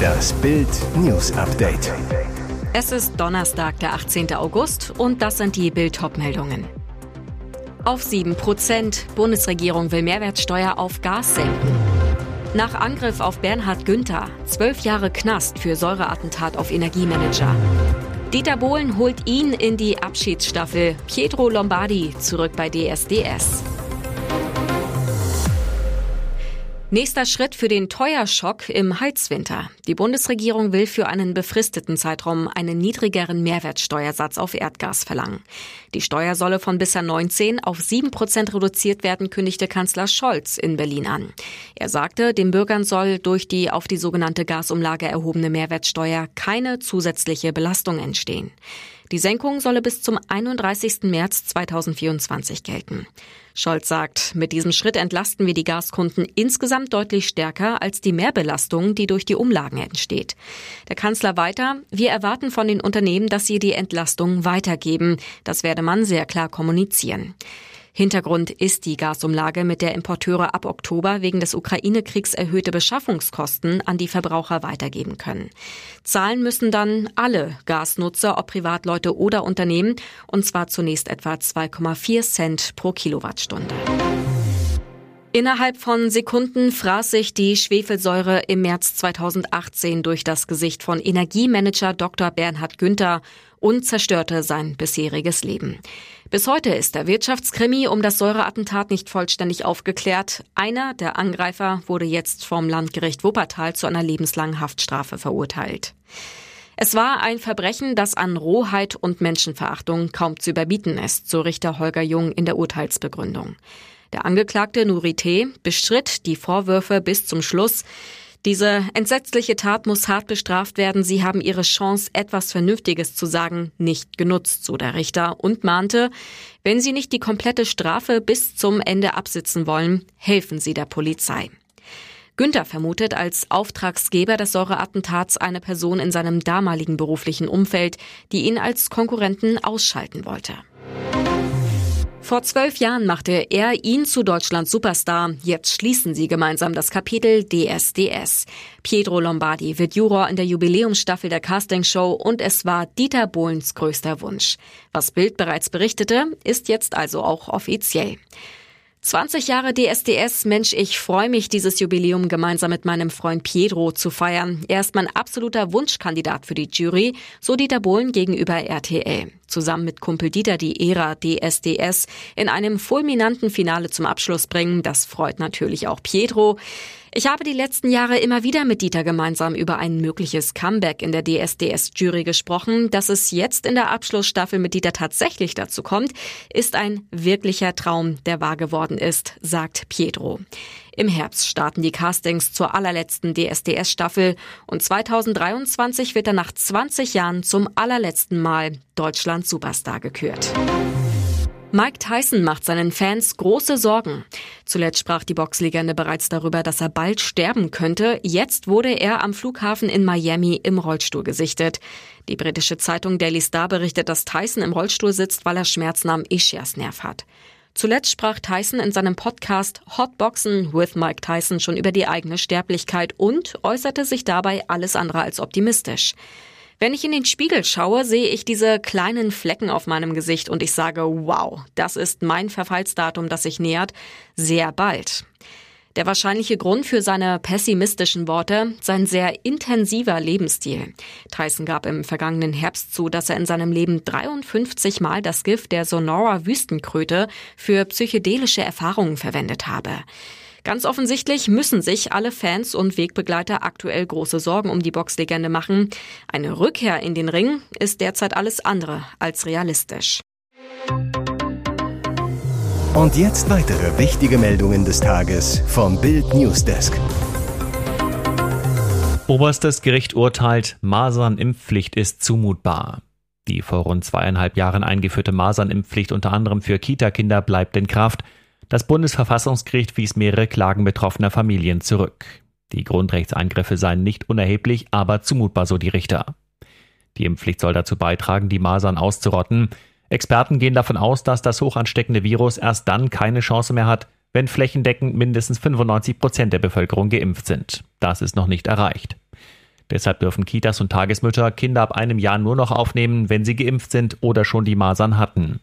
Das Bild News Update. Es ist Donnerstag, der 18. August und das sind die Bild meldungen Auf 7 Prozent. Bundesregierung will Mehrwertsteuer auf Gas senken. Nach Angriff auf Bernhard Günther. Zwölf Jahre Knast für Säureattentat auf Energiemanager. Dieter Bohlen holt ihn in die Abschiedsstaffel. Pietro Lombardi zurück bei DSDS. Nächster Schritt für den Teuerschock im Heizwinter. Die Bundesregierung will für einen befristeten Zeitraum einen niedrigeren Mehrwertsteuersatz auf Erdgas verlangen. Die Steuer solle von bisher 19 auf 7 Prozent reduziert werden, kündigte Kanzler Scholz in Berlin an. Er sagte, den Bürgern soll durch die auf die sogenannte Gasumlage erhobene Mehrwertsteuer keine zusätzliche Belastung entstehen. Die Senkung solle bis zum 31. März 2024 gelten. Scholz sagt, mit diesem Schritt entlasten wir die Gaskunden insgesamt deutlich stärker als die Mehrbelastung, die durch die Umlagen entsteht. Der Kanzler weiter, wir erwarten von den Unternehmen, dass sie die Entlastung weitergeben. Das werde man sehr klar kommunizieren. Hintergrund ist die Gasumlage, mit der Importeure ab Oktober wegen des Ukraine-Kriegs erhöhte Beschaffungskosten an die Verbraucher weitergeben können. Zahlen müssen dann alle Gasnutzer, ob Privatleute oder Unternehmen, und zwar zunächst etwa 2,4 Cent pro Kilowattstunde. Innerhalb von Sekunden fraß sich die Schwefelsäure im März 2018 durch das Gesicht von Energiemanager Dr. Bernhard Günther und zerstörte sein bisheriges Leben. Bis heute ist der Wirtschaftskrimi um das Säureattentat nicht vollständig aufgeklärt. Einer der Angreifer wurde jetzt vom Landgericht Wuppertal zu einer lebenslangen Haftstrafe verurteilt. Es war ein Verbrechen, das an Rohheit und Menschenverachtung kaum zu überbieten ist, so Richter Holger Jung in der Urteilsbegründung. Der Angeklagte Nurite bestritt die Vorwürfe bis zum Schluss. Diese entsetzliche Tat muss hart bestraft werden. Sie haben ihre Chance, etwas Vernünftiges zu sagen, nicht genutzt, so der Richter und mahnte, wenn Sie nicht die komplette Strafe bis zum Ende absitzen wollen, helfen Sie der Polizei. Günther vermutet als Auftragsgeber des Säureattentats eine Person in seinem damaligen beruflichen Umfeld, die ihn als Konkurrenten ausschalten wollte. Vor zwölf Jahren machte er ihn zu Deutschlands Superstar. Jetzt schließen sie gemeinsam das Kapitel DSDS. Pietro Lombardi wird Juror in der Jubiläumsstaffel der Castingshow und es war Dieter Bohlens größter Wunsch. Was Bild bereits berichtete, ist jetzt also auch offiziell. 20 Jahre DSDS, Mensch, ich freue mich, dieses Jubiläum gemeinsam mit meinem Freund Pietro zu feiern. Er ist mein absoluter Wunschkandidat für die Jury, so Dieter Bohlen gegenüber RTL. Zusammen mit Kumpel Dieter die Ära DSDS in einem fulminanten Finale zum Abschluss bringen, das freut natürlich auch Pietro. Ich habe die letzten Jahre immer wieder mit Dieter gemeinsam über ein mögliches Comeback in der DSDS-Jury gesprochen. Dass es jetzt in der Abschlussstaffel mit Dieter tatsächlich dazu kommt, ist ein wirklicher Traum, der wahr geworden ist, sagt Pietro. Im Herbst starten die Castings zur allerletzten DSDS-Staffel und 2023 wird er nach 20 Jahren zum allerletzten Mal Deutschland Superstar gekürt. Mike Tyson macht seinen Fans große Sorgen. Zuletzt sprach die Boxlegende bereits darüber, dass er bald sterben könnte. Jetzt wurde er am Flughafen in Miami im Rollstuhl gesichtet. Die britische Zeitung Daily Star berichtet, dass Tyson im Rollstuhl sitzt, weil er Schmerzen am Ischiasnerv hat. Zuletzt sprach Tyson in seinem Podcast Hot Boxen with Mike Tyson schon über die eigene Sterblichkeit und äußerte sich dabei alles andere als optimistisch. Wenn ich in den Spiegel schaue, sehe ich diese kleinen Flecken auf meinem Gesicht und ich sage, wow, das ist mein Verfallsdatum, das sich nähert, sehr bald. Der wahrscheinliche Grund für seine pessimistischen Worte, sein sehr intensiver Lebensstil. Tyson gab im vergangenen Herbst zu, dass er in seinem Leben 53 Mal das Gift der Sonora Wüstenkröte für psychedelische Erfahrungen verwendet habe. Ganz offensichtlich müssen sich alle Fans und Wegbegleiter aktuell große Sorgen um die Boxlegende machen. Eine Rückkehr in den Ring ist derzeit alles andere als realistisch. Und jetzt weitere wichtige Meldungen des Tages vom Bild Newsdesk. Oberstes Gericht urteilt, Masernimpfpflicht ist zumutbar. Die vor rund zweieinhalb Jahren eingeführte Masernimpfpflicht unter anderem für Kita-Kinder bleibt in Kraft. Das Bundesverfassungsgericht wies mehrere Klagen betroffener Familien zurück. Die Grundrechtseingriffe seien nicht unerheblich, aber zumutbar, so die Richter. Die Impfpflicht soll dazu beitragen, die Masern auszurotten. Experten gehen davon aus, dass das hochansteckende Virus erst dann keine Chance mehr hat, wenn flächendeckend mindestens 95 Prozent der Bevölkerung geimpft sind. Das ist noch nicht erreicht. Deshalb dürfen Kitas und Tagesmütter Kinder ab einem Jahr nur noch aufnehmen, wenn sie geimpft sind oder schon die Masern hatten.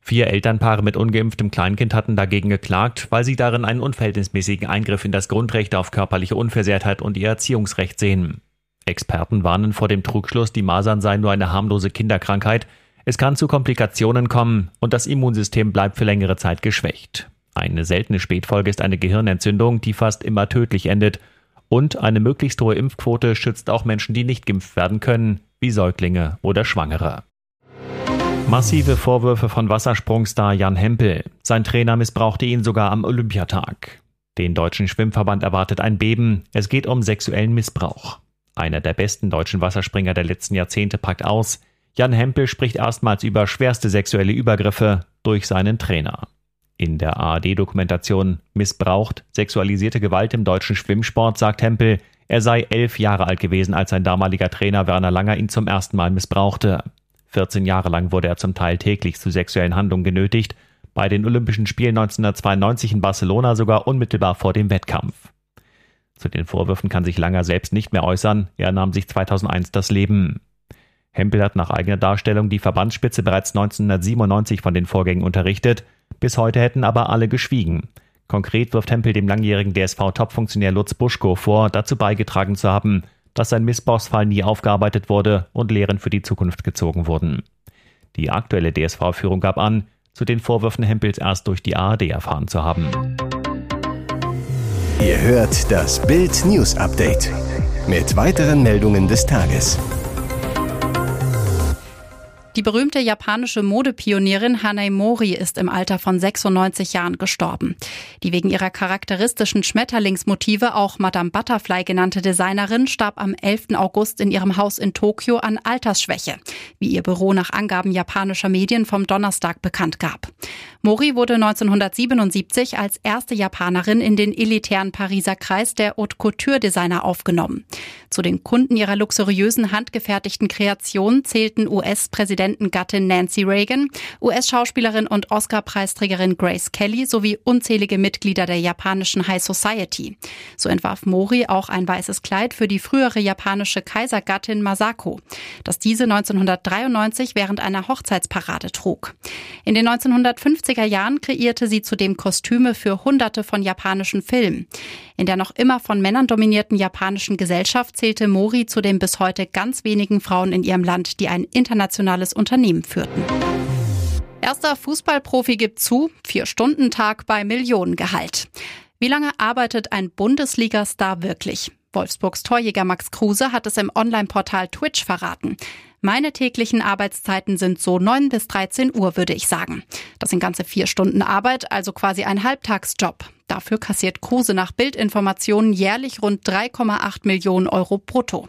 Vier Elternpaare mit ungeimpftem Kleinkind hatten dagegen geklagt, weil sie darin einen unverhältnismäßigen Eingriff in das Grundrecht auf körperliche Unversehrtheit und ihr Erziehungsrecht sehen. Experten warnen vor dem Trugschluss, die Masern seien nur eine harmlose Kinderkrankheit. Es kann zu Komplikationen kommen und das Immunsystem bleibt für längere Zeit geschwächt. Eine seltene Spätfolge ist eine Gehirnentzündung, die fast immer tödlich endet. Und eine möglichst hohe Impfquote schützt auch Menschen, die nicht geimpft werden können, wie Säuglinge oder Schwangere. Massive Vorwürfe von Wassersprungstar Jan Hempel. Sein Trainer missbrauchte ihn sogar am Olympiatag. Den deutschen Schwimmverband erwartet ein Beben. Es geht um sexuellen Missbrauch. Einer der besten deutschen Wasserspringer der letzten Jahrzehnte packt aus. Jan Hempel spricht erstmals über schwerste sexuelle Übergriffe durch seinen Trainer. In der ARD-Dokumentation Missbraucht, sexualisierte Gewalt im deutschen Schwimmsport sagt Hempel, er sei elf Jahre alt gewesen, als sein damaliger Trainer Werner Langer ihn zum ersten Mal missbrauchte. 14 Jahre lang wurde er zum Teil täglich zu sexuellen Handlungen genötigt, bei den Olympischen Spielen 1992 in Barcelona sogar unmittelbar vor dem Wettkampf. Zu den Vorwürfen kann sich Langer selbst nicht mehr äußern, er nahm sich 2001 das Leben. Hempel hat nach eigener Darstellung die Verbandsspitze bereits 1997 von den Vorgängen unterrichtet, bis heute hätten aber alle geschwiegen. Konkret wirft Hempel dem langjährigen DSV-Topfunktionär Lutz Buschko vor, dazu beigetragen zu haben, dass sein Missbrauchsfall nie aufgearbeitet wurde und Lehren für die Zukunft gezogen wurden. Die aktuelle DSV-Führung gab an, zu den Vorwürfen Hempels erst durch die ARD erfahren zu haben. Ihr hört das Bild News Update mit weiteren Meldungen des Tages. Die berühmte japanische Modepionierin Hanei Mori ist im Alter von 96 Jahren gestorben. Die wegen ihrer charakteristischen Schmetterlingsmotive auch Madame Butterfly genannte Designerin starb am 11. August in ihrem Haus in Tokio an Altersschwäche, wie ihr Büro nach Angaben japanischer Medien vom Donnerstag bekannt gab. Mori wurde 1977 als erste Japanerin in den elitären Pariser Kreis der Haute Couture Designer aufgenommen. Zu den Kunden ihrer luxuriösen handgefertigten Kreationen zählten US-Präsidentengattin Nancy Reagan, US-Schauspielerin und Oscar-Preisträgerin Grace Kelly sowie unzählige Mitglieder der japanischen High Society. So entwarf Mori auch ein weißes Kleid für die frühere japanische Kaisergattin Masako, das diese 1993 während einer Hochzeitsparade trug. In den 1950 70er Jahren kreierte sie zudem Kostüme für hunderte von japanischen Filmen. In der noch immer von Männern dominierten japanischen Gesellschaft zählte Mori zu den bis heute ganz wenigen Frauen in ihrem Land, die ein internationales Unternehmen führten. Erster Fußballprofi gibt zu, Vier-Stunden-Tag bei Millionengehalt. Wie lange arbeitet ein Bundesliga-Star wirklich? Wolfsburgs Torjäger Max Kruse hat es im Online-Portal Twitch verraten. Meine täglichen Arbeitszeiten sind so 9 bis 13 Uhr, würde ich sagen. Das sind ganze vier Stunden Arbeit, also quasi ein Halbtagsjob. Dafür kassiert Kruse nach Bildinformationen jährlich rund 3,8 Millionen Euro brutto.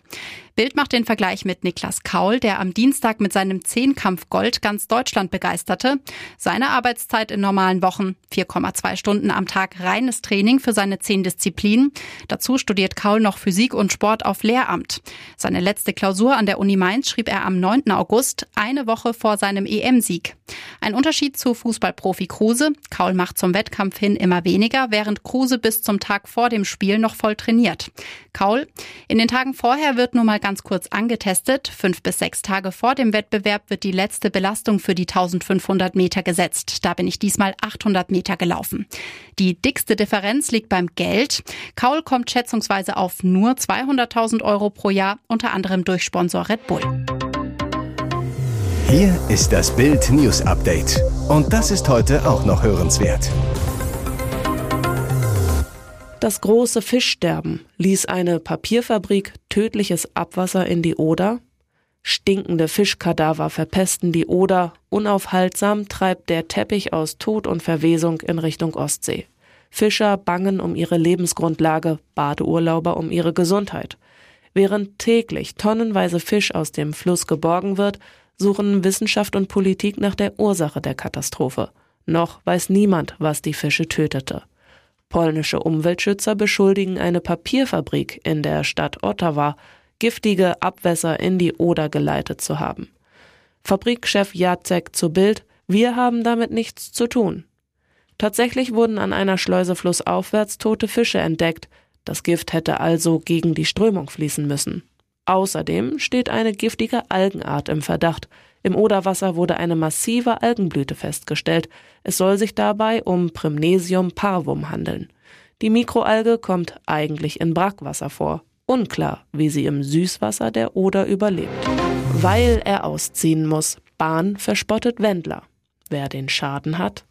Bild macht den Vergleich mit Niklas Kaul, der am Dienstag mit seinem Zehnkampf Gold ganz Deutschland begeisterte. Seine Arbeitszeit in normalen Wochen 4,2 Stunden am Tag reines Training für seine zehn Disziplinen. Dazu studiert Kaul noch Physik und Sport auf Lehramt. Seine letzte Klausur an der Uni Mainz schrieb er am 9. August, eine Woche vor seinem EM-Sieg. Ein Unterschied zu Fußballprofi Kruse. Kaul macht zum Wettkampf hin immer weniger, während Kruse bis zum Tag vor dem Spiel noch voll trainiert. Kaul, in den Tagen vorher wird nur mal ganz kurz angetestet. Fünf bis sechs Tage vor dem Wettbewerb wird die letzte Belastung für die 1500 Meter gesetzt. Da bin ich diesmal 800 Meter gelaufen. Die dickste Differenz liegt beim Geld. Kaul kommt schätzungsweise auf nur 200.000 Euro pro Jahr, unter anderem durch Sponsor Red Bull. Hier ist das Bild News Update. Und das ist heute auch noch hörenswert. Das große Fischsterben ließ eine Papierfabrik tödliches Abwasser in die Oder. Stinkende Fischkadaver verpesten die Oder. Unaufhaltsam treibt der Teppich aus Tod und Verwesung in Richtung Ostsee. Fischer bangen um ihre Lebensgrundlage, Badeurlauber um ihre Gesundheit. Während täglich tonnenweise Fisch aus dem Fluss geborgen wird, suchen Wissenschaft und Politik nach der Ursache der Katastrophe. Noch weiß niemand, was die Fische tötete. Polnische Umweltschützer beschuldigen eine Papierfabrik in der Stadt Ottawa, giftige Abwässer in die Oder geleitet zu haben. Fabrikchef Jacek zu Bild, wir haben damit nichts zu tun. Tatsächlich wurden an einer Schleuse flussaufwärts tote Fische entdeckt. Das Gift hätte also gegen die Strömung fließen müssen. Außerdem steht eine giftige Algenart im Verdacht. Im Oderwasser wurde eine massive Algenblüte festgestellt. Es soll sich dabei um Primnesium parvum handeln. Die Mikroalge kommt eigentlich in Brackwasser vor. Unklar, wie sie im Süßwasser der Oder überlebt. Weil er ausziehen muss. Bahn verspottet Wendler. Wer den Schaden hat?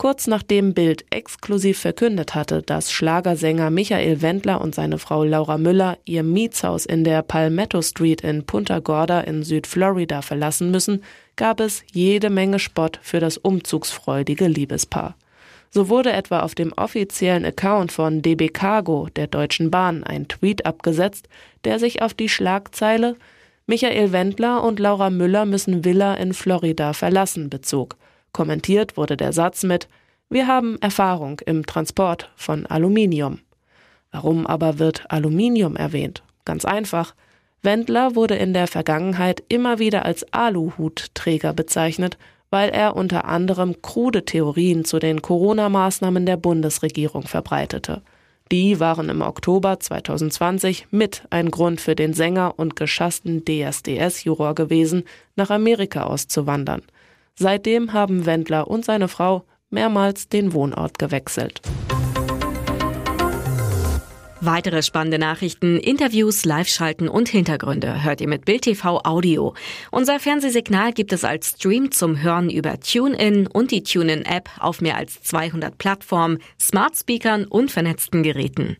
Kurz nachdem Bild exklusiv verkündet hatte, dass Schlagersänger Michael Wendler und seine Frau Laura Müller ihr Mietshaus in der Palmetto Street in Punta Gorda in Südflorida verlassen müssen, gab es jede Menge Spott für das umzugsfreudige Liebespaar. So wurde etwa auf dem offiziellen Account von DB Cargo der Deutschen Bahn ein Tweet abgesetzt, der sich auf die Schlagzeile Michael Wendler und Laura Müller müssen Villa in Florida verlassen bezog. Kommentiert wurde der Satz mit Wir haben Erfahrung im Transport von Aluminium. Warum aber wird Aluminium erwähnt? Ganz einfach. Wendler wurde in der Vergangenheit immer wieder als Aluhutträger bezeichnet, weil er unter anderem krude Theorien zu den Corona-Maßnahmen der Bundesregierung verbreitete. Die waren im Oktober 2020 mit ein Grund für den Sänger und geschassten DSDS-Juror gewesen, nach Amerika auszuwandern. Seitdem haben Wendler und seine Frau mehrmals den Wohnort gewechselt. Weitere spannende Nachrichten, Interviews, Live-Schalten und Hintergründe hört ihr mit Bild TV Audio. Unser Fernsehsignal gibt es als Stream zum Hören über TuneIn und die TuneIn-App auf mehr als 200 Plattformen, Smart Speakern und vernetzten Geräten.